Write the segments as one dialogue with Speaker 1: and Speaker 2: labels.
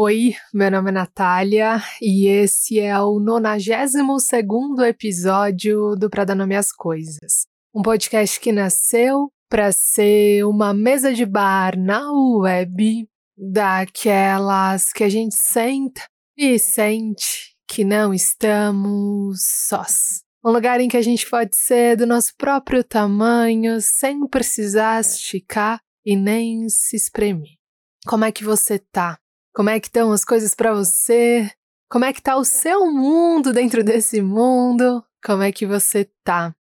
Speaker 1: Oi, meu nome é Natália e esse é o 92 episódio do Pra Dar Nome às Coisas. Um podcast que nasceu para ser uma mesa de bar na web, daquelas que a gente senta e sente que não estamos sós. Um lugar em que a gente pode ser do nosso próprio tamanho sem precisar esticar e nem se espremer. Como é que você tá? Como é que estão as coisas para você? Como é que tá o seu mundo dentro desse mundo? Como é que você tá?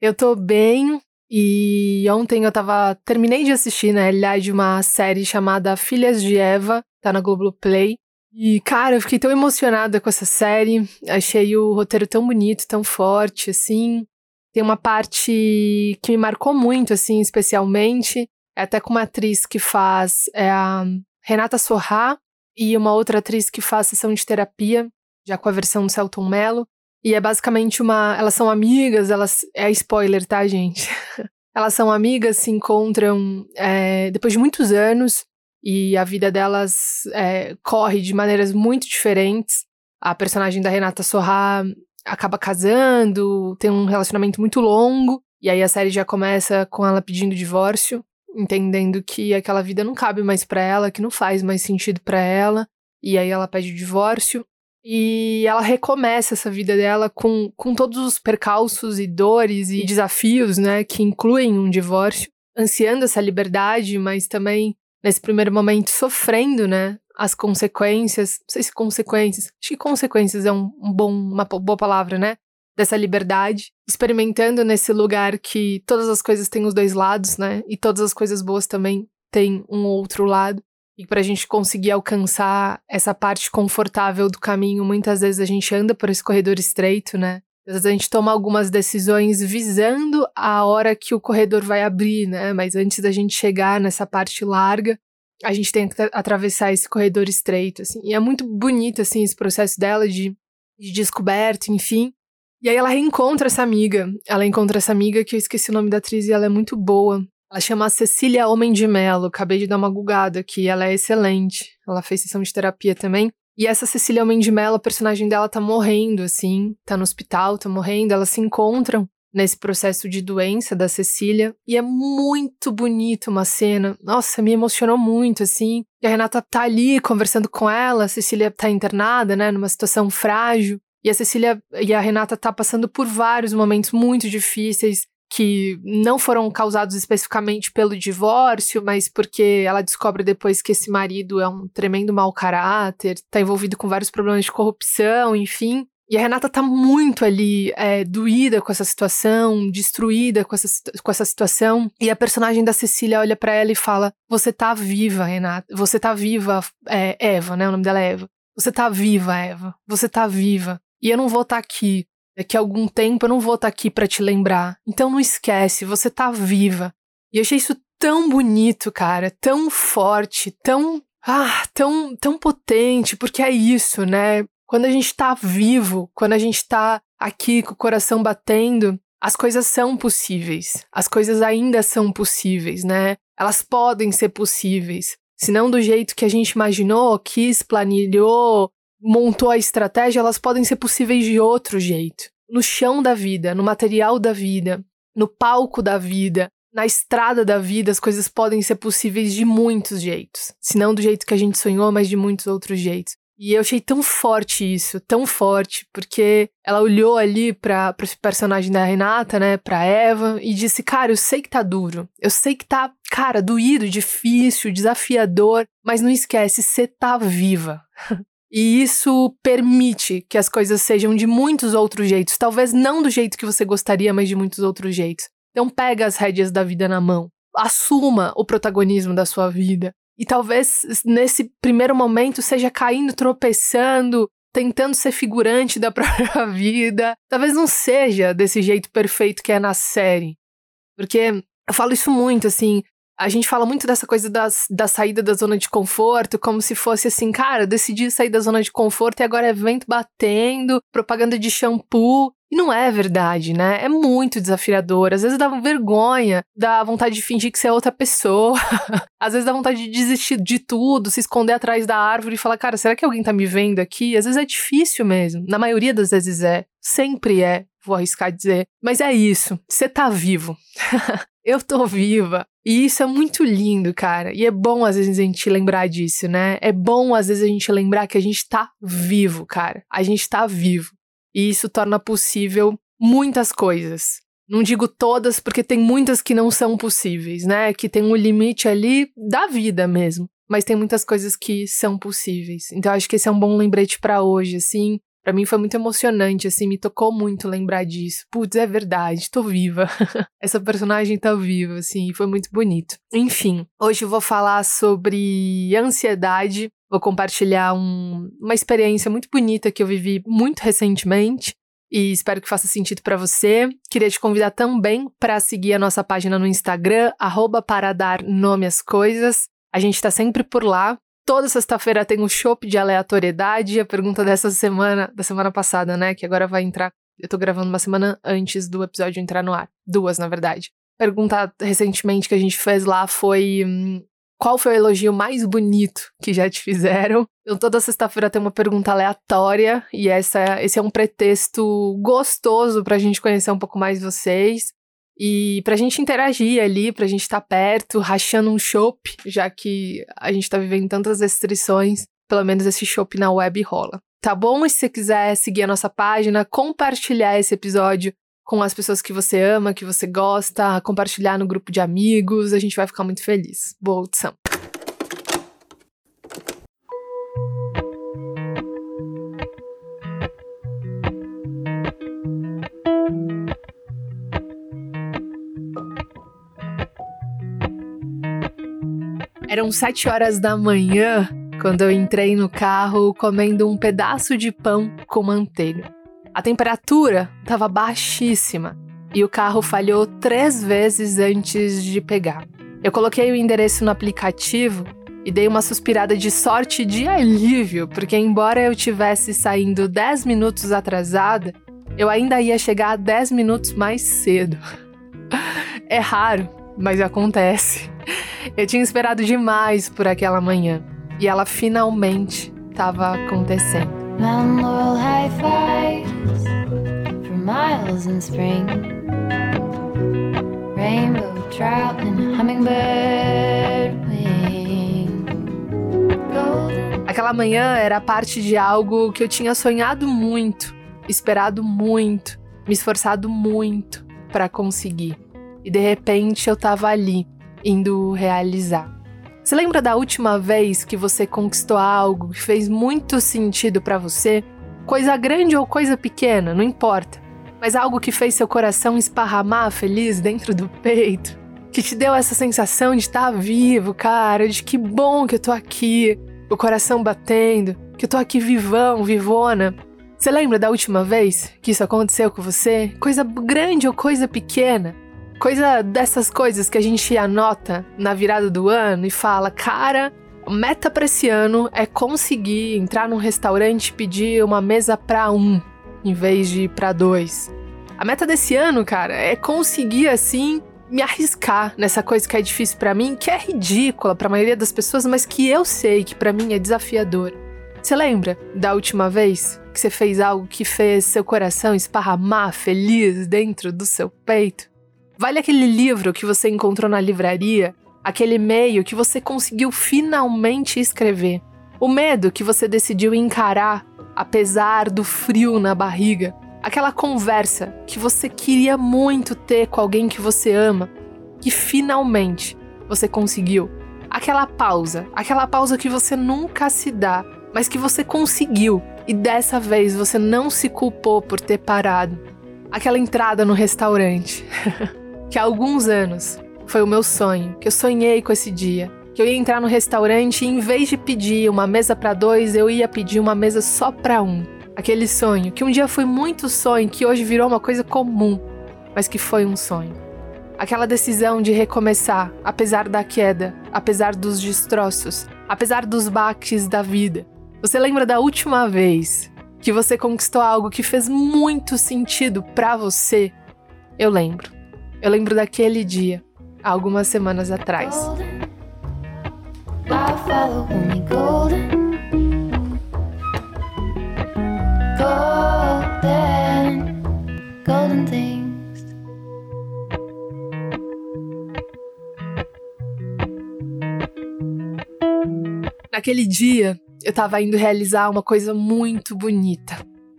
Speaker 1: Eu tô bem e ontem eu tava terminei de assistir, né, de uma série chamada Filhas de Eva, tá na Globoplay. E cara, eu fiquei tão emocionada com essa série. Achei o roteiro tão bonito, tão forte assim. Tem uma parte que me marcou muito assim, especialmente, é até com uma atriz que faz é a Renata Sorrá, e uma outra atriz que faz sessão de terapia, já com a versão do Celton Mello. E é basicamente uma. Elas são amigas, elas. É spoiler, tá, gente? elas são amigas, se encontram é, depois de muitos anos e a vida delas é, corre de maneiras muito diferentes. A personagem da Renata Sorrá acaba casando, tem um relacionamento muito longo, e aí a série já começa com ela pedindo divórcio entendendo que aquela vida não cabe mais para ela, que não faz mais sentido para ela, e aí ela pede o divórcio. E ela recomeça essa vida dela com, com todos os percalços e dores e desafios, né, que incluem um divórcio, ansiando essa liberdade, mas também nesse primeiro momento sofrendo, né, as consequências, não sei se consequências, acho que consequências é um, um bom, uma boa palavra, né, dessa liberdade, experimentando nesse lugar que todas as coisas têm os dois lados, né? E todas as coisas boas também têm um outro lado. E para a gente conseguir alcançar essa parte confortável do caminho, muitas vezes a gente anda por esse corredor estreito, né? Às vezes a gente toma algumas decisões visando a hora que o corredor vai abrir, né? Mas antes da gente chegar nessa parte larga, a gente tem que atravessar esse corredor estreito, assim. E é muito bonito, assim, esse processo dela de, de descoberta, enfim. E aí ela reencontra essa amiga. Ela encontra essa amiga que eu esqueci o nome da atriz e ela é muito boa. Ela chama Cecília Homem de Mello. Acabei de dar uma gugada aqui. Ela é excelente. Ela fez sessão de terapia também. E essa Cecília Homem de Mello, a personagem dela tá morrendo, assim. Tá no hospital, tá morrendo. Elas se encontram nesse processo de doença da Cecília. E é muito bonito uma cena. Nossa, me emocionou muito, assim. E a Renata tá ali conversando com ela. A Cecília tá internada, né? Numa situação frágil. E a Cecília e a Renata tá passando por vários momentos muito difíceis que não foram causados especificamente pelo divórcio, mas porque ela descobre depois que esse marido é um tremendo mau caráter, tá envolvido com vários problemas de corrupção, enfim. E a Renata tá muito ali é, doída com essa situação, destruída com essa, com essa situação. E a personagem da Cecília olha para ela e fala: Você tá viva, Renata. Você tá viva, é, Eva, né? O nome dela é Eva. Você tá viva, Eva. Você tá viva. E eu não vou estar tá aqui. Daqui a algum tempo eu não vou estar tá aqui para te lembrar. Então não esquece, você tá viva. E eu achei isso tão bonito, cara, tão forte, tão ah, tão tão potente, porque é isso, né? Quando a gente tá vivo, quando a gente tá aqui com o coração batendo, as coisas são possíveis. As coisas ainda são possíveis, né? Elas podem ser possíveis. Se não do jeito que a gente imaginou, quis, planilhou, montou a estratégia, elas podem ser possíveis de outro jeito. No chão da vida, no material da vida, no palco da vida, na estrada da vida, as coisas podem ser possíveis de muitos jeitos. Se não do jeito que a gente sonhou, mas de muitos outros jeitos. E eu achei tão forte isso, tão forte, porque ela olhou ali para o personagem da Renata, né, pra Eva, e disse: Cara, eu sei que tá duro, eu sei que tá, cara, doído, difícil, desafiador, mas não esquece, você tá viva. E isso permite que as coisas sejam de muitos outros jeitos. Talvez não do jeito que você gostaria, mas de muitos outros jeitos. Então pega as rédeas da vida na mão. Assuma o protagonismo da sua vida. E talvez nesse primeiro momento seja caindo, tropeçando, tentando ser figurante da própria vida. Talvez não seja desse jeito perfeito que é na série. Porque eu falo isso muito, assim, a gente fala muito dessa coisa das, da saída da zona de conforto, como se fosse assim, cara, decidi sair da zona de conforto e agora é vento batendo, propaganda de shampoo, E não é verdade, né? É muito desafiador. Às vezes dá vergonha, dá vontade de fingir que você é outra pessoa. Às vezes dá vontade de desistir de tudo, se esconder atrás da árvore e falar, cara, será que alguém tá me vendo aqui? Às vezes é difícil mesmo. Na maioria das vezes é. Sempre é, vou arriscar dizer. Mas é isso. Você tá vivo. Eu tô viva. E isso é muito lindo, cara. E é bom às vezes a gente lembrar disso, né? É bom às vezes a gente lembrar que a gente tá vivo, cara. A gente tá vivo. E isso torna possível muitas coisas. Não digo todas, porque tem muitas que não são possíveis, né? Que tem um limite ali da vida mesmo. Mas tem muitas coisas que são possíveis. Então acho que esse é um bom lembrete para hoje, assim. Para mim foi muito emocionante, assim, me tocou muito lembrar disso. Putz, é verdade, tô viva. Essa personagem tá viva, assim, foi muito bonito. Enfim, hoje eu vou falar sobre ansiedade Vou compartilhar um, uma experiência muito bonita que eu vivi muito recentemente e espero que faça sentido para você. Queria te convidar também para seguir a nossa página no Instagram, arroba para dar nome às coisas. A gente está sempre por lá. Toda sexta-feira tem um shopping de aleatoriedade. A pergunta dessa semana, da semana passada, né? Que agora vai entrar. Eu tô gravando uma semana antes do episódio entrar no ar. Duas, na verdade. Pergunta recentemente que a gente fez lá foi hum, qual foi o elogio mais bonito que já te fizeram? Então, toda sexta-feira tem uma pergunta aleatória e essa, esse é um pretexto gostoso para a gente conhecer um pouco mais vocês e para a gente interagir ali, para a gente estar tá perto, rachando um chopp, já que a gente está vivendo tantas restrições, pelo menos esse chopp na web rola. Tá bom? E se você quiser seguir a nossa página, compartilhar esse episódio com as pessoas que você ama, que você gosta, compartilhar no grupo de amigos, a gente vai ficar muito feliz. Boa audição. Eram sete horas da manhã quando eu entrei no carro comendo um pedaço de pão com manteiga. A temperatura estava baixíssima e o carro falhou três vezes antes de pegar. Eu coloquei o endereço no aplicativo e dei uma suspirada de sorte de alívio, porque embora eu tivesse saindo 10 minutos atrasada, eu ainda ia chegar 10 minutos mais cedo. É raro, mas acontece. Eu tinha esperado demais por aquela manhã e ela finalmente estava acontecendo. high fives for miles in spring. Rainbow trout and hummingbird wing. Aquela manhã era parte de algo que eu tinha sonhado muito, esperado muito, me esforçado muito para conseguir. E de repente eu tava ali, indo realizar. Você lembra da última vez que você conquistou algo que fez muito sentido para você? Coisa grande ou coisa pequena, não importa. Mas algo que fez seu coração esparramar feliz dentro do peito? Que te deu essa sensação de estar tá vivo, cara, de que bom que eu tô aqui, o coração batendo, que eu tô aqui vivão, vivona. Você lembra da última vez que isso aconteceu com você? Coisa grande ou coisa pequena? Coisa dessas coisas que a gente anota na virada do ano e fala, cara, meta para esse ano é conseguir entrar num restaurante e pedir uma mesa para um em vez de para dois. A meta desse ano, cara, é conseguir assim me arriscar nessa coisa que é difícil para mim, que é ridícula para a maioria das pessoas, mas que eu sei que para mim é desafiador. Você lembra da última vez que você fez algo que fez seu coração esparramar feliz dentro do seu peito? Vale aquele livro que você encontrou na livraria, aquele e-mail que você conseguiu finalmente escrever, o medo que você decidiu encarar apesar do frio na barriga, aquela conversa que você queria muito ter com alguém que você ama, que finalmente você conseguiu. Aquela pausa, aquela pausa que você nunca se dá, mas que você conseguiu e dessa vez você não se culpou por ter parado. Aquela entrada no restaurante. que há alguns anos foi o meu sonho, que eu sonhei com esse dia. Que eu ia entrar no restaurante e em vez de pedir uma mesa para dois, eu ia pedir uma mesa só para um. Aquele sonho que um dia foi muito sonho, que hoje virou uma coisa comum, mas que foi um sonho. Aquela decisão de recomeçar, apesar da queda, apesar dos destroços, apesar dos baques da vida. Você lembra da última vez que você conquistou algo que fez muito sentido para você, eu lembro. Eu lembro daquele dia, há algumas semanas atrás. Naquele dia, eu estava indo realizar uma coisa muito bonita.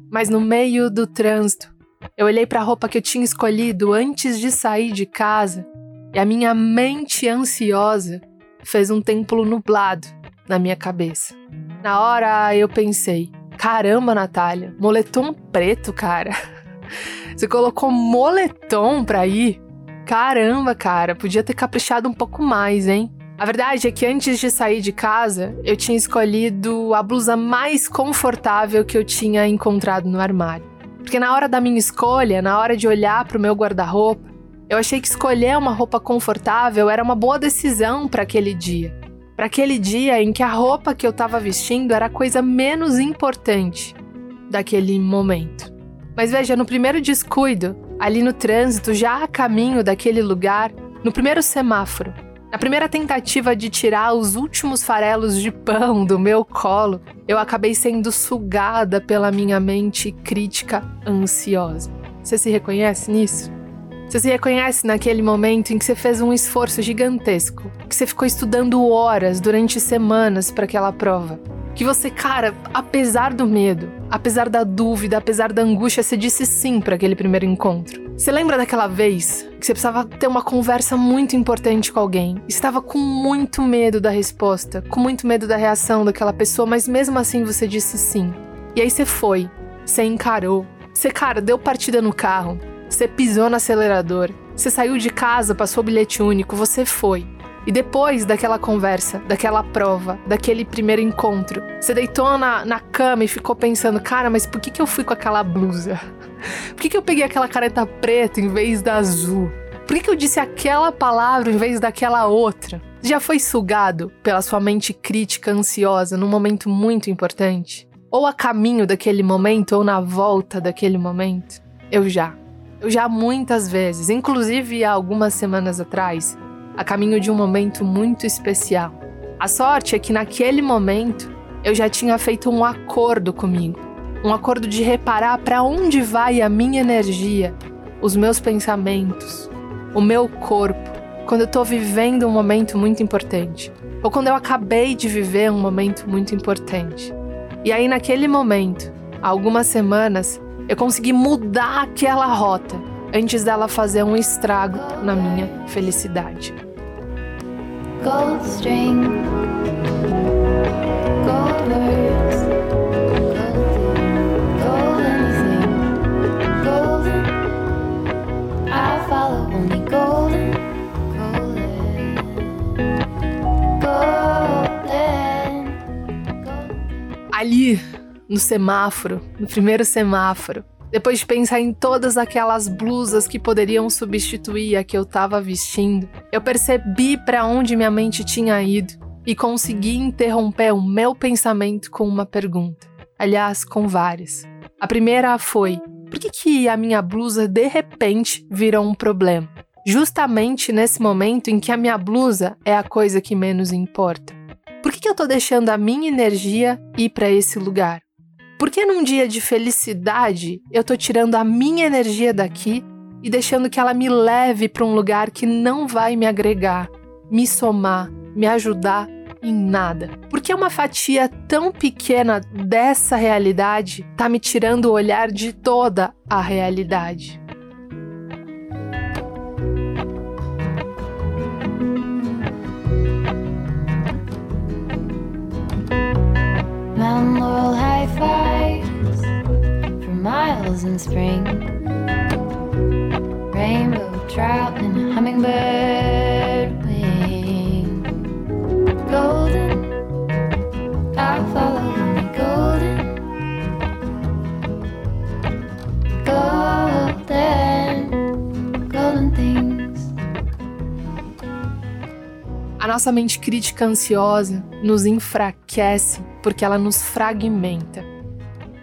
Speaker 1: Mas no meio do trânsito, eu olhei para a roupa que eu tinha escolhido antes de sair de casa e a minha mente ansiosa fez um templo nublado na minha cabeça. Na hora eu pensei: caramba, Natália, moletom preto, cara. Você colocou moletom pra ir? Caramba, cara, podia ter caprichado um pouco mais, hein? A verdade é que antes de sair de casa, eu tinha escolhido a blusa mais confortável que eu tinha encontrado no armário. Porque na hora da minha escolha, na hora de olhar para o meu guarda-roupa, eu achei que escolher uma roupa confortável era uma boa decisão para aquele dia. Para aquele dia em que a roupa que eu estava vestindo era a coisa menos importante daquele momento. Mas veja, no primeiro descuido, ali no trânsito, já a caminho daquele lugar, no primeiro semáforo, na primeira tentativa de tirar os últimos farelos de pão do meu colo, eu acabei sendo sugada pela minha mente crítica ansiosa. Você se reconhece nisso? Você se reconhece naquele momento em que você fez um esforço gigantesco, que você ficou estudando horas durante semanas para aquela prova, que você, cara, apesar do medo, apesar da dúvida, apesar da angústia, você disse sim para aquele primeiro encontro. Você lembra daquela vez que você precisava ter uma conversa muito importante com alguém? Estava com muito medo da resposta, com muito medo da reação daquela pessoa, mas mesmo assim você disse sim. E aí você foi, você encarou, você, cara, deu partida no carro, você pisou no acelerador, você saiu de casa, passou o bilhete único, você foi. E depois daquela conversa, daquela prova, daquele primeiro encontro, você deitou na, na cama e ficou pensando: cara, mas por que, que eu fui com aquela blusa? Por que, que eu peguei aquela careta preta em vez da azul? Por que, que eu disse aquela palavra em vez daquela outra? Já foi sugado pela sua mente crítica ansiosa num momento muito importante? Ou a caminho daquele momento, ou na volta daquele momento? Eu já. Eu já muitas vezes, inclusive há algumas semanas atrás, a caminho de um momento muito especial. A sorte é que naquele momento eu já tinha feito um acordo comigo, um acordo de reparar para onde vai a minha energia, os meus pensamentos, o meu corpo, quando eu estou vivendo um momento muito importante, ou quando eu acabei de viver um momento muito importante. E aí, naquele momento, há algumas semanas, eu consegui mudar aquela rota antes dela fazer um estrago na minha felicidade. Gold string, gold Ali no semáforo, no primeiro semáforo, depois de pensar em todas aquelas blusas que poderiam substituir a que eu estava vestindo, eu percebi para onde minha mente tinha ido e consegui interromper o meu pensamento com uma pergunta. Aliás, com várias. A primeira foi: por que, que a minha blusa de repente virou um problema? Justamente nesse momento em que a minha blusa é a coisa que menos importa. Por que, que eu estou deixando a minha energia ir para esse lugar? Por que num dia de felicidade eu tô tirando a minha energia daqui e deixando que ela me leve para um lugar que não vai me agregar, me somar, me ajudar em nada? Por que uma fatia tão pequena dessa realidade tá me tirando o olhar de toda a realidade? Miles in spring. Rainbow trout and hummingbird wing. Golden, I'll follow me golden. Golden, A nossa mente crítica ansiosa nos enfraquece porque ela nos fragmenta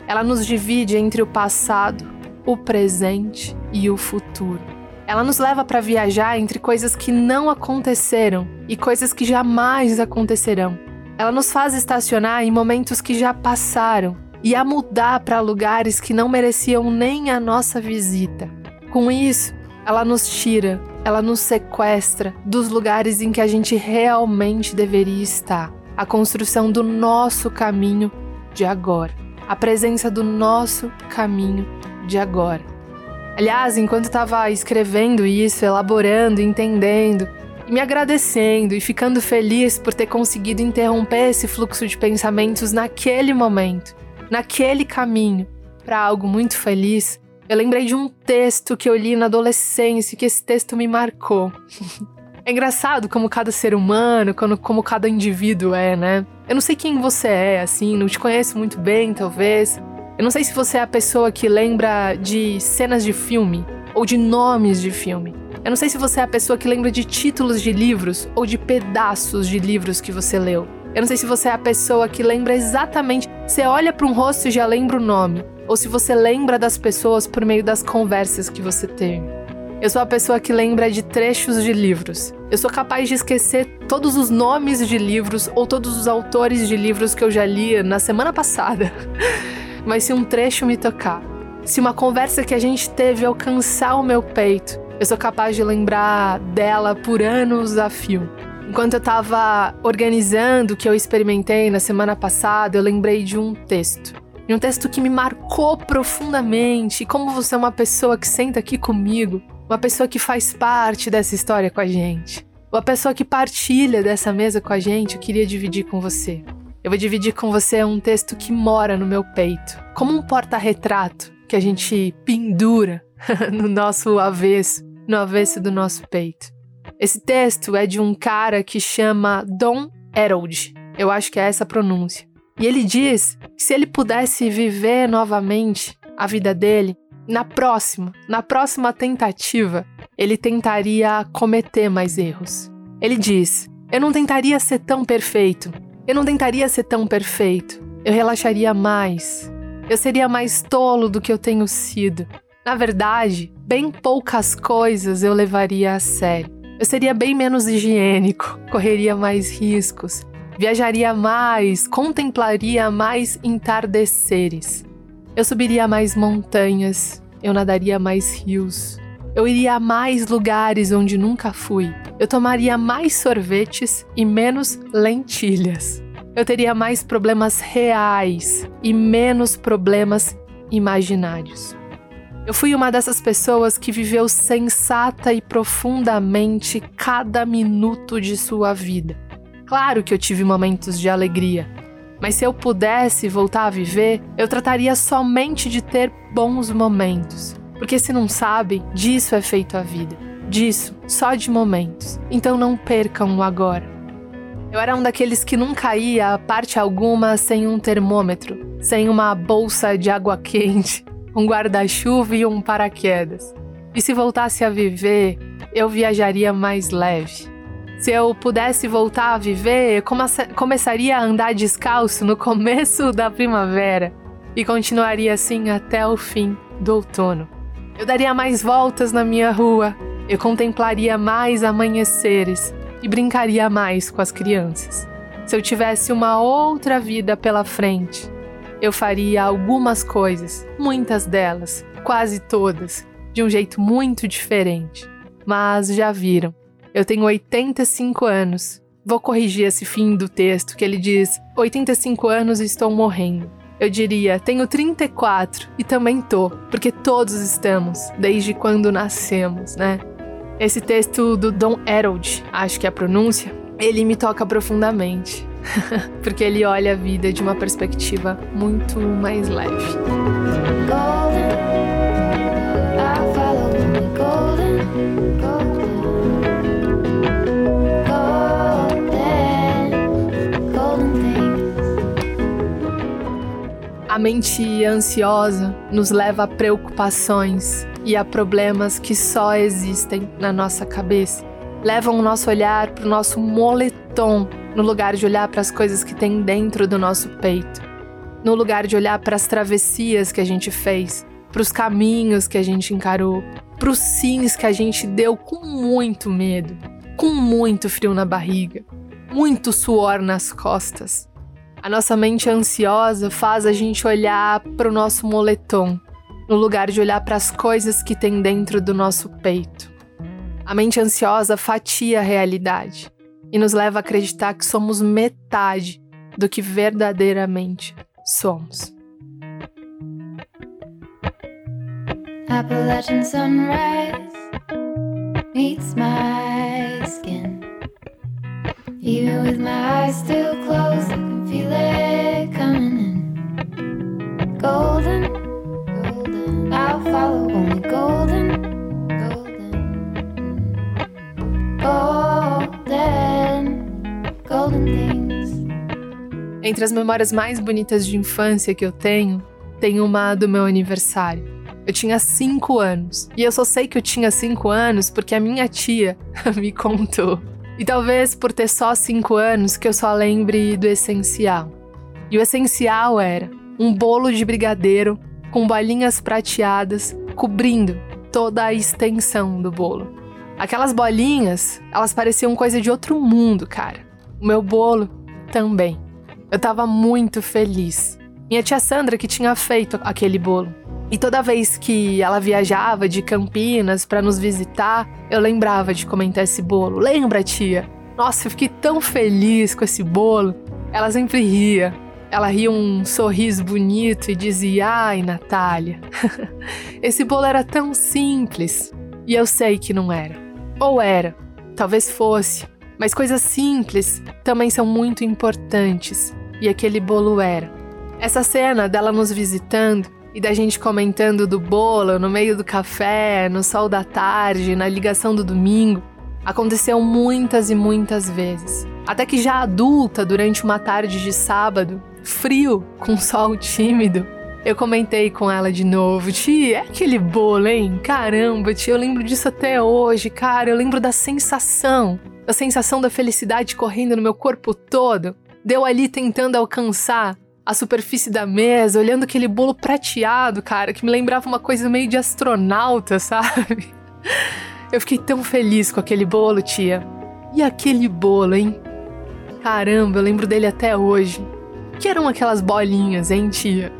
Speaker 1: Ela nos divide entre o passado, o presente e o futuro. Ela nos leva para viajar entre coisas que não aconteceram e coisas que jamais acontecerão. Ela nos faz estacionar em momentos que já passaram e a mudar para lugares que não mereciam nem a nossa visita. Com isso, ela nos tira, ela nos sequestra dos lugares em que a gente realmente deveria estar. A construção do nosso caminho de agora. A presença do nosso caminho de agora. Aliás, enquanto estava escrevendo isso, elaborando, entendendo, e me agradecendo e ficando feliz por ter conseguido interromper esse fluxo de pensamentos naquele momento, naquele caminho, para algo muito feliz, eu lembrei de um texto que eu li na adolescência, que esse texto me marcou. é engraçado como cada ser humano, como, como cada indivíduo é, né? Eu não sei quem você é, assim, não te conheço muito bem, talvez. Eu não sei se você é a pessoa que lembra de cenas de filme ou de nomes de filme. Eu não sei se você é a pessoa que lembra de títulos de livros ou de pedaços de livros que você leu. Eu não sei se você é a pessoa que lembra exatamente. Você olha para um rosto e já lembra o nome. Ou se você lembra das pessoas por meio das conversas que você teve. Eu sou a pessoa que lembra de trechos de livros. Eu sou capaz de esquecer todos os nomes de livros ou todos os autores de livros que eu já li na semana passada. Mas se um trecho me tocar, se uma conversa que a gente teve alcançar o meu peito, eu sou capaz de lembrar dela por anos a fio. Enquanto eu estava organizando o que eu experimentei na semana passada, eu lembrei de um texto. De um texto que me marcou profundamente. E como você é uma pessoa que senta aqui comigo, uma pessoa que faz parte dessa história com a gente, uma pessoa que partilha dessa mesa com a gente, eu queria dividir com você. Eu vou dividir com você um texto que mora no meu peito, como um porta-retrato que a gente pendura no nosso avesso, no avesso do nosso peito. Esse texto é de um cara que chama Don Herold. Eu acho que é essa a pronúncia. E ele diz que se ele pudesse viver novamente a vida dele, na próxima, na próxima tentativa, ele tentaria cometer mais erros. Ele diz: Eu não tentaria ser tão perfeito. Eu não tentaria ser tão perfeito. Eu relaxaria mais. Eu seria mais tolo do que eu tenho sido. Na verdade, bem poucas coisas eu levaria a sério. Eu seria bem menos higiênico, correria mais riscos, viajaria mais, contemplaria mais entardeceres. Eu subiria mais montanhas, eu nadaria mais rios. Eu iria a mais lugares onde nunca fui. Eu tomaria mais sorvetes e menos lentilhas. Eu teria mais problemas reais e menos problemas imaginários. Eu fui uma dessas pessoas que viveu sensata e profundamente cada minuto de sua vida. Claro que eu tive momentos de alegria, mas se eu pudesse voltar a viver, eu trataria somente de ter bons momentos. Porque se não sabe, disso é feito a vida. Disso, só de momentos. Então não percam o agora. Eu era um daqueles que nunca ia a parte alguma sem um termômetro, sem uma bolsa de água quente, um guarda-chuva e um paraquedas. E se voltasse a viver, eu viajaria mais leve. Se eu pudesse voltar a viver, eu começaria a andar descalço no começo da primavera e continuaria assim até o fim do outono. Eu daria mais voltas na minha rua, eu contemplaria mais amanheceres e brincaria mais com as crianças. Se eu tivesse uma outra vida pela frente, eu faria algumas coisas, muitas delas, quase todas, de um jeito muito diferente. Mas já viram, eu tenho 85 anos. Vou corrigir esse fim do texto que ele diz: 85 anos e estou morrendo. Eu diria, tenho 34 e também tô, porque todos estamos, desde quando nascemos, né? Esse texto do Don Herold, acho que é a pronúncia, ele me toca profundamente. porque ele olha a vida de uma perspectiva muito mais leve. A mente ansiosa nos leva a preocupações e a problemas que só existem na nossa cabeça. Levam o nosso olhar para o nosso moletom no lugar de olhar para as coisas que tem dentro do nosso peito. no lugar de olhar para as travessias que a gente fez, para os caminhos que a gente encarou, para os sims que a gente deu com muito medo, com muito frio na barriga, muito suor nas costas. A nossa mente ansiosa faz a gente olhar para o nosso moletom, no lugar de olhar para as coisas que tem dentro do nosso peito. A mente ansiosa fatia a realidade e nos leva a acreditar que somos metade do que verdadeiramente somos. Appalachian sunrise meets my. Even with my eyes still closed, I can feel it coming in. Golden, golden, I'll follow only golden, golden, golden, golden things. Entre as memórias mais bonitas de infância que eu tenho, tem uma do meu aniversário. Eu tinha cinco anos. E eu só sei que eu tinha cinco anos porque a minha tia me contou. E talvez por ter só cinco anos que eu só lembre do essencial. E o essencial era um bolo de brigadeiro com bolinhas prateadas cobrindo toda a extensão do bolo. Aquelas bolinhas, elas pareciam coisa de outro mundo, cara. O meu bolo também. Eu tava muito feliz. Minha tia Sandra que tinha feito aquele bolo. E toda vez que ela viajava de Campinas para nos visitar, eu lembrava de comentar esse bolo. Lembra, tia? Nossa, eu fiquei tão feliz com esse bolo. Ela sempre ria. Ela ria um sorriso bonito e dizia: Ai, Natália, esse bolo era tão simples. E eu sei que não era. Ou era, talvez fosse. Mas coisas simples também são muito importantes. E aquele bolo era. Essa cena dela nos visitando e da gente comentando do bolo no meio do café, no sol da tarde, na ligação do domingo, aconteceu muitas e muitas vezes. Até que já adulta, durante uma tarde de sábado, frio, com sol tímido, eu comentei com ela de novo: Tia, é aquele bolo, hein? Caramba, tia, eu lembro disso até hoje, cara. Eu lembro da sensação, da sensação da felicidade correndo no meu corpo todo. Deu ali tentando alcançar a superfície da mesa, olhando aquele bolo prateado, cara, que me lembrava uma coisa meio de astronauta, sabe? Eu fiquei tão feliz com aquele bolo, tia. E aquele bolo, hein? Caramba, eu lembro dele até hoje. Que eram aquelas bolinhas, hein, tia?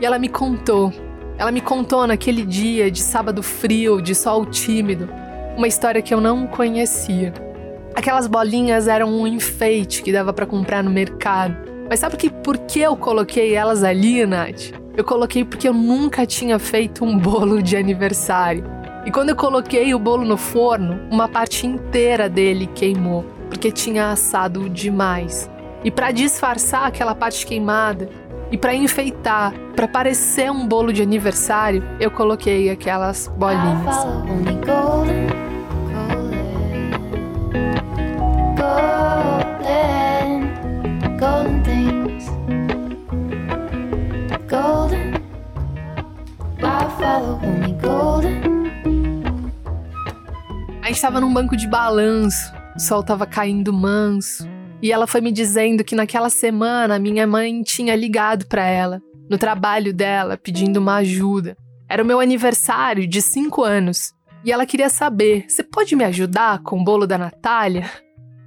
Speaker 1: E ela me contou. Ela me contou naquele dia de sábado frio, de sol tímido, uma história que eu não conhecia. Aquelas bolinhas eram um enfeite que dava para comprar no mercado mas sabe que por que eu coloquei elas ali, Nath? Eu coloquei porque eu nunca tinha feito um bolo de aniversário. E quando eu coloquei o bolo no forno, uma parte inteira dele queimou, porque tinha assado demais. E para disfarçar aquela parte queimada e para enfeitar, para parecer um bolo de aniversário, eu coloquei aquelas bolinhas. Estava num banco de balanço, o sol estava caindo manso. E ela foi me dizendo que naquela semana minha mãe tinha ligado para ela, no trabalho dela, pedindo uma ajuda. Era o meu aniversário de 5 anos. E ela queria saber: você pode me ajudar com o bolo da Natália?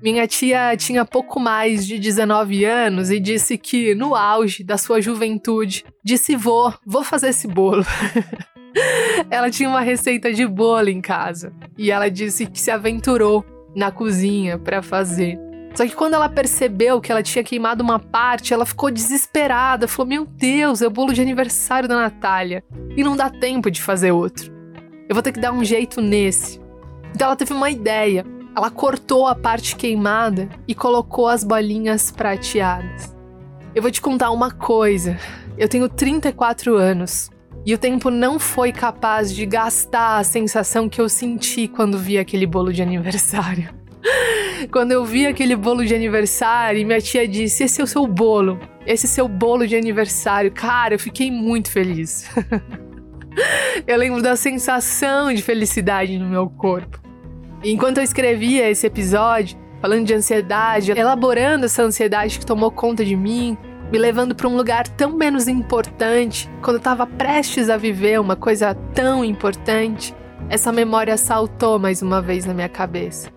Speaker 1: Minha tia tinha pouco mais de 19 anos e disse que, no auge da sua juventude, disse: Vou, vou fazer esse bolo. ela tinha uma receita de bolo em casa e ela disse que se aventurou na cozinha para fazer. Só que quando ela percebeu que ela tinha queimado uma parte, ela ficou desesperada. Falou: Meu Deus, é o bolo de aniversário da Natália e não dá tempo de fazer outro. Eu vou ter que dar um jeito nesse. Então ela teve uma ideia. Ela cortou a parte queimada e colocou as bolinhas prateadas. Eu vou te contar uma coisa. Eu tenho 34 anos e o tempo não foi capaz de gastar a sensação que eu senti quando vi aquele bolo de aniversário. Quando eu vi aquele bolo de aniversário, minha tia disse: Esse é o seu bolo, esse é o seu bolo de aniversário. Cara, eu fiquei muito feliz. eu lembro da sensação de felicidade no meu corpo. Enquanto eu escrevia esse episódio, falando de ansiedade, elaborando essa ansiedade que tomou conta de mim, me levando para um lugar tão menos importante, quando eu estava prestes a viver uma coisa tão importante, essa memória saltou mais uma vez na minha cabeça.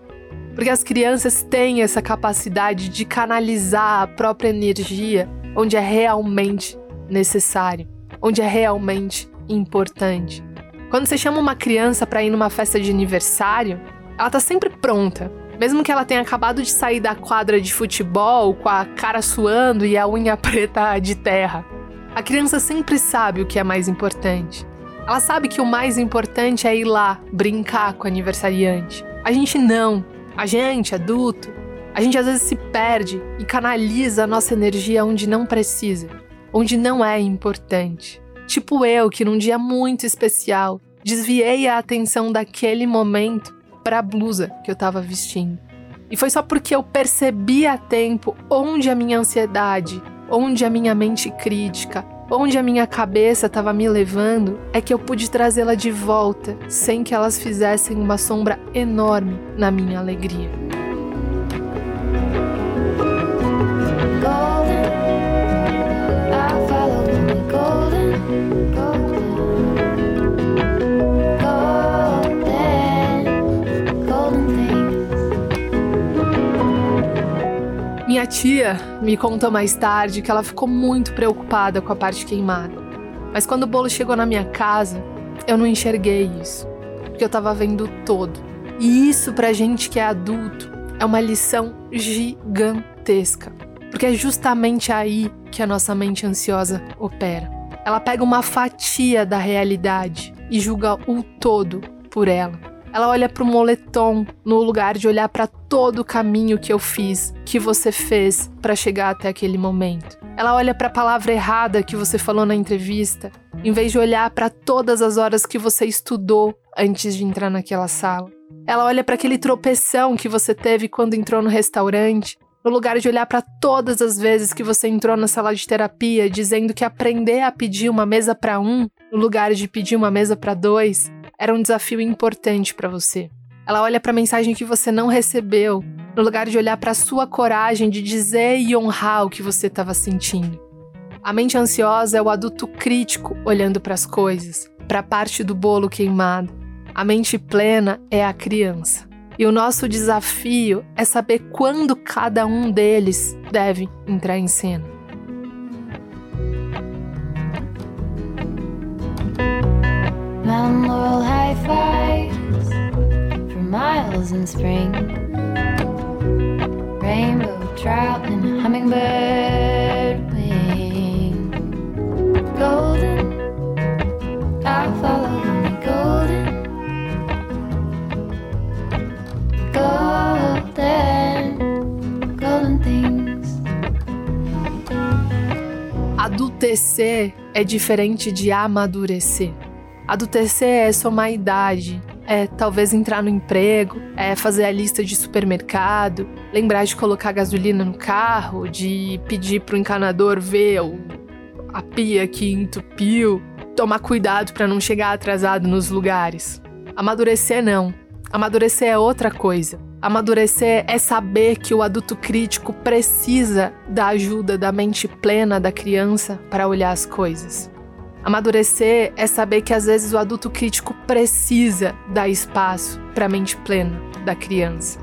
Speaker 1: Porque as crianças têm essa capacidade de canalizar a própria energia onde é realmente necessário, onde é realmente importante. Quando você chama uma criança para ir numa festa de aniversário, ela tá sempre pronta. Mesmo que ela tenha acabado de sair da quadra de futebol com a cara suando e a unha preta de terra. A criança sempre sabe o que é mais importante. Ela sabe que o mais importante é ir lá brincar com o aniversariante. A gente não. A gente, adulto, a gente às vezes se perde e canaliza a nossa energia onde não precisa, onde não é importante. Tipo eu, que num dia muito especial, desviei a atenção daquele momento para a blusa que eu estava vestindo. E foi só porque eu percebi a tempo onde a minha ansiedade, onde a minha mente crítica, onde a minha cabeça estava me levando, é que eu pude trazê-la de volta sem que elas fizessem uma sombra enorme na minha alegria. Minha tia me contou mais tarde que ela ficou muito preocupada com a parte queimada. Mas quando o bolo chegou na minha casa, eu não enxerguei isso, porque eu tava vendo todo. E isso pra gente que é adulto é uma lição gigantesca, porque é justamente aí que a nossa mente ansiosa opera. Ela pega uma fatia da realidade e julga o todo por ela. Ela olha para o moletom no lugar de olhar para todo o caminho que eu fiz, que você fez para chegar até aquele momento. Ela olha para a palavra errada que você falou na entrevista, em vez de olhar para todas as horas que você estudou antes de entrar naquela sala. Ela olha para aquele tropeção que você teve quando entrou no restaurante, no lugar de olhar para todas as vezes que você entrou na sala de terapia dizendo que aprender a pedir uma mesa para um, no lugar de pedir uma mesa para dois, era um desafio importante para você. Ela olha para a mensagem que você não recebeu, no lugar de olhar para a sua coragem de dizer e honrar o que você estava sentindo. A mente ansiosa é o adulto crítico olhando para as coisas, para a parte do bolo queimado. A mente plena é a criança. E o nosso desafio é saber quando cada um deles deve entrar em cena. Mountain high fives for miles in spring. Rainbow trout and hummingbird wing. Golden, I follow me golden. Golden. Adultecer é diferente de amadurecer. Adultecer é somar idade, é talvez entrar no emprego, é fazer a lista de supermercado, lembrar de colocar gasolina no carro, de pedir pro encanador ver a pia que entupiu, tomar cuidado para não chegar atrasado nos lugares. Amadurecer não. Amadurecer é outra coisa. Amadurecer é saber que o adulto crítico precisa da ajuda da mente plena da criança para olhar as coisas. Amadurecer é saber que às vezes o adulto crítico precisa dar espaço para a mente plena da criança.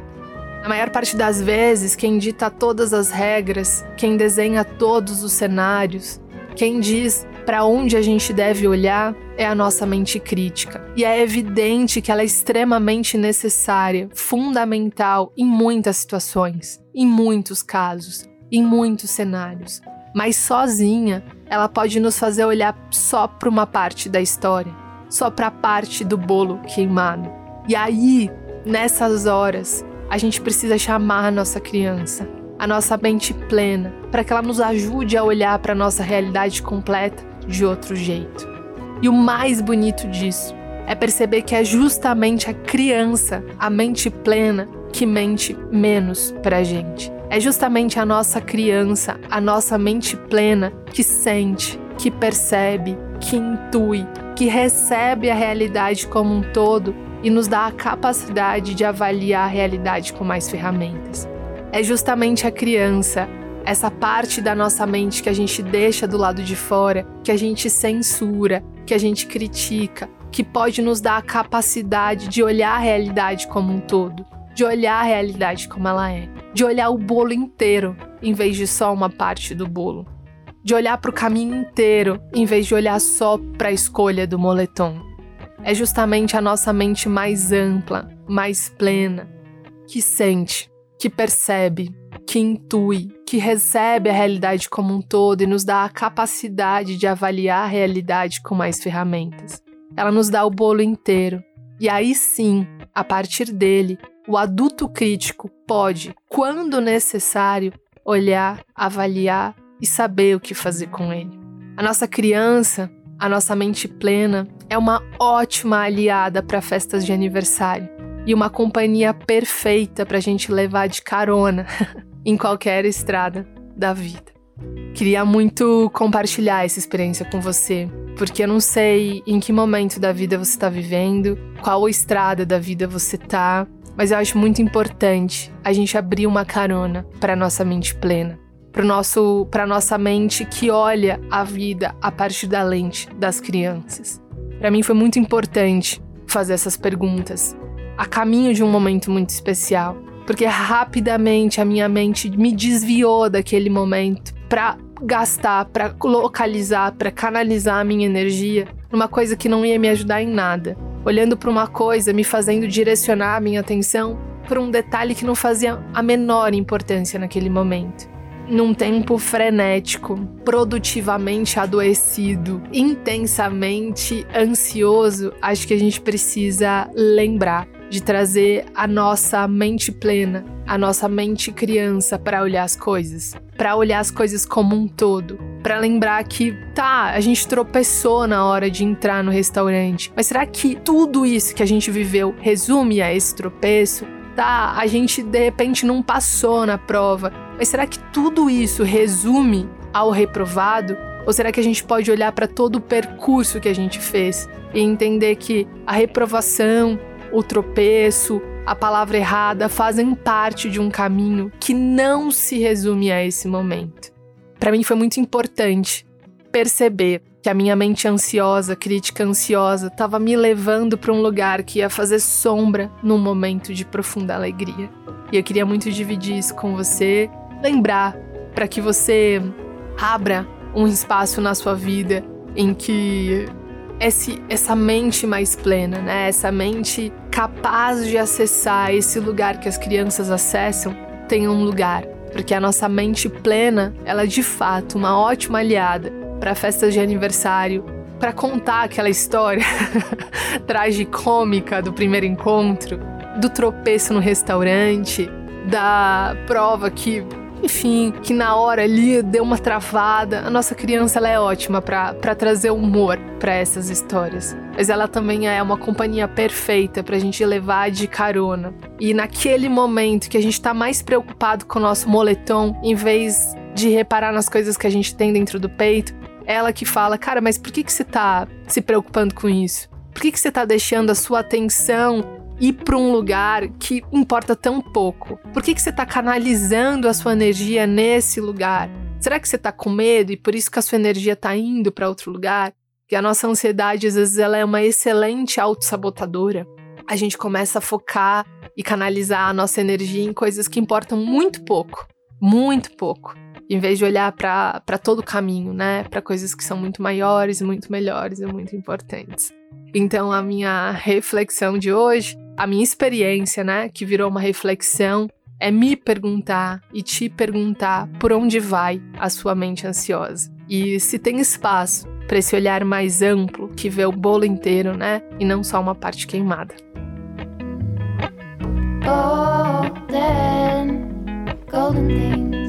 Speaker 1: Na maior parte das vezes, quem dita todas as regras, quem desenha todos os cenários, quem diz para onde a gente deve olhar é a nossa mente crítica. E é evidente que ela é extremamente necessária, fundamental em muitas situações, em muitos casos, em muitos cenários mas sozinha ela pode nos fazer olhar só para uma parte da história, só para a parte do bolo queimado. E aí, nessas horas, a gente precisa chamar a nossa criança, a nossa mente plena, para que ela nos ajude a olhar para a nossa realidade completa de outro jeito. E o mais bonito disso é perceber que é justamente a criança, a mente plena, que mente menos para a gente. É justamente a nossa criança, a nossa mente plena, que sente, que percebe, que intui, que recebe a realidade como um todo e nos dá a capacidade de avaliar a realidade com mais ferramentas. É justamente a criança, essa parte da nossa mente que a gente deixa do lado de fora, que a gente censura, que a gente critica, que pode nos dar a capacidade de olhar a realidade como um todo, de olhar a realidade como ela é, de olhar o bolo inteiro em vez de só uma parte do bolo, de olhar para o caminho inteiro em vez de olhar só para a escolha do moletom. É justamente a nossa mente mais ampla, mais plena, que sente, que percebe, que intui, que recebe a realidade como um todo e nos dá a capacidade de avaliar a realidade com mais ferramentas. Ela nos dá o bolo inteiro. E aí sim, a partir dele, o adulto crítico pode, quando necessário, olhar, avaliar e saber o que fazer com ele. A nossa criança, a nossa mente plena, é uma ótima aliada para festas de aniversário e uma companhia perfeita para a gente levar de carona em qualquer estrada da vida. Queria muito compartilhar essa experiência com você, porque eu não sei em que momento da vida você está vivendo, qual estrada da vida você está, mas eu acho muito importante a gente abrir uma carona para nossa mente plena, para nosso, para nossa mente que olha a vida a partir da lente das crianças. Para mim foi muito importante fazer essas perguntas a caminho de um momento muito especial, porque rapidamente a minha mente me desviou daquele momento para gastar, para localizar, para canalizar a minha energia numa coisa que não ia me ajudar em nada. Olhando para uma coisa, me fazendo direcionar a minha atenção para um detalhe que não fazia a menor importância naquele momento. Num tempo frenético, produtivamente adoecido, intensamente ansioso, acho que a gente precisa lembrar de trazer a nossa mente plena, a nossa mente criança para olhar as coisas, para olhar as coisas como um todo, para lembrar que tá, a gente tropeçou na hora de entrar no restaurante, mas será que tudo isso que a gente viveu resume a esse tropeço? Tá, a gente de repente não passou na prova, mas será que tudo isso resume ao reprovado? Ou será que a gente pode olhar para todo o percurso que a gente fez e entender que a reprovação, o tropeço, a palavra errada fazem parte de um caminho que não se resume a esse momento. Para mim foi muito importante perceber que a minha mente ansiosa, crítica ansiosa, estava me levando para um lugar que ia fazer sombra num momento de profunda alegria. E eu queria muito dividir isso com você, lembrar para que você abra um espaço na sua vida em que esse, essa mente mais plena, né? Essa mente capaz de acessar esse lugar que as crianças acessam, tenha um lugar. Porque a nossa mente plena, ela é de fato uma ótima aliada para festas de aniversário, para contar aquela história tragicômica do primeiro encontro, do tropeço no restaurante, da prova que enfim, que na hora ali deu uma travada. A nossa criança ela é ótima para trazer humor para essas histórias. Mas ela também é uma companhia perfeita pra gente levar de carona. E naquele momento que a gente tá mais preocupado com o nosso moletom, em vez de reparar nas coisas que a gente tem dentro do peito, ela que fala: Cara, mas por que, que você tá se preocupando com isso? Por que, que você tá deixando a sua atenção ir para um lugar que importa tão pouco? Por que, que você está canalizando a sua energia nesse lugar? Será que você está com medo e por isso que a sua energia está indo para outro lugar? Que a nossa ansiedade, às vezes, ela é uma excelente autossabotadora. A gente começa a focar e canalizar a nossa energia em coisas que importam muito pouco. Muito pouco. Em vez de olhar para todo o caminho, né? Para coisas que são muito maiores, muito melhores e muito importantes. Então, a minha reflexão de hoje a minha experiência, né, que virou uma reflexão, é me perguntar e te perguntar por onde vai a sua mente ansiosa. E se tem espaço para esse olhar mais amplo que vê o bolo inteiro, né, e não só uma parte queimada. Golden, golden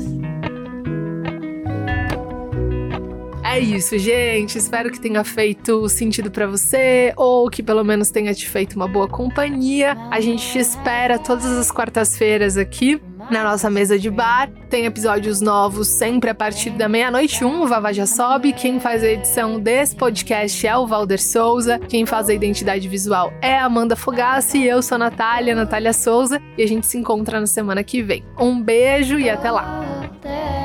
Speaker 1: É isso, gente. Espero que tenha feito sentido para você ou que pelo menos tenha te feito uma boa companhia. A gente te espera todas as quartas-feiras aqui na nossa mesa de bar. Tem episódios novos sempre a partir da meia-noite um, o Vava já sobe. Quem faz a edição desse podcast é o Valder Souza. Quem faz a identidade visual é a Amanda Fogassi. Eu sou a Natália, Natália Souza. E a gente se encontra na semana que vem. Um beijo e até lá!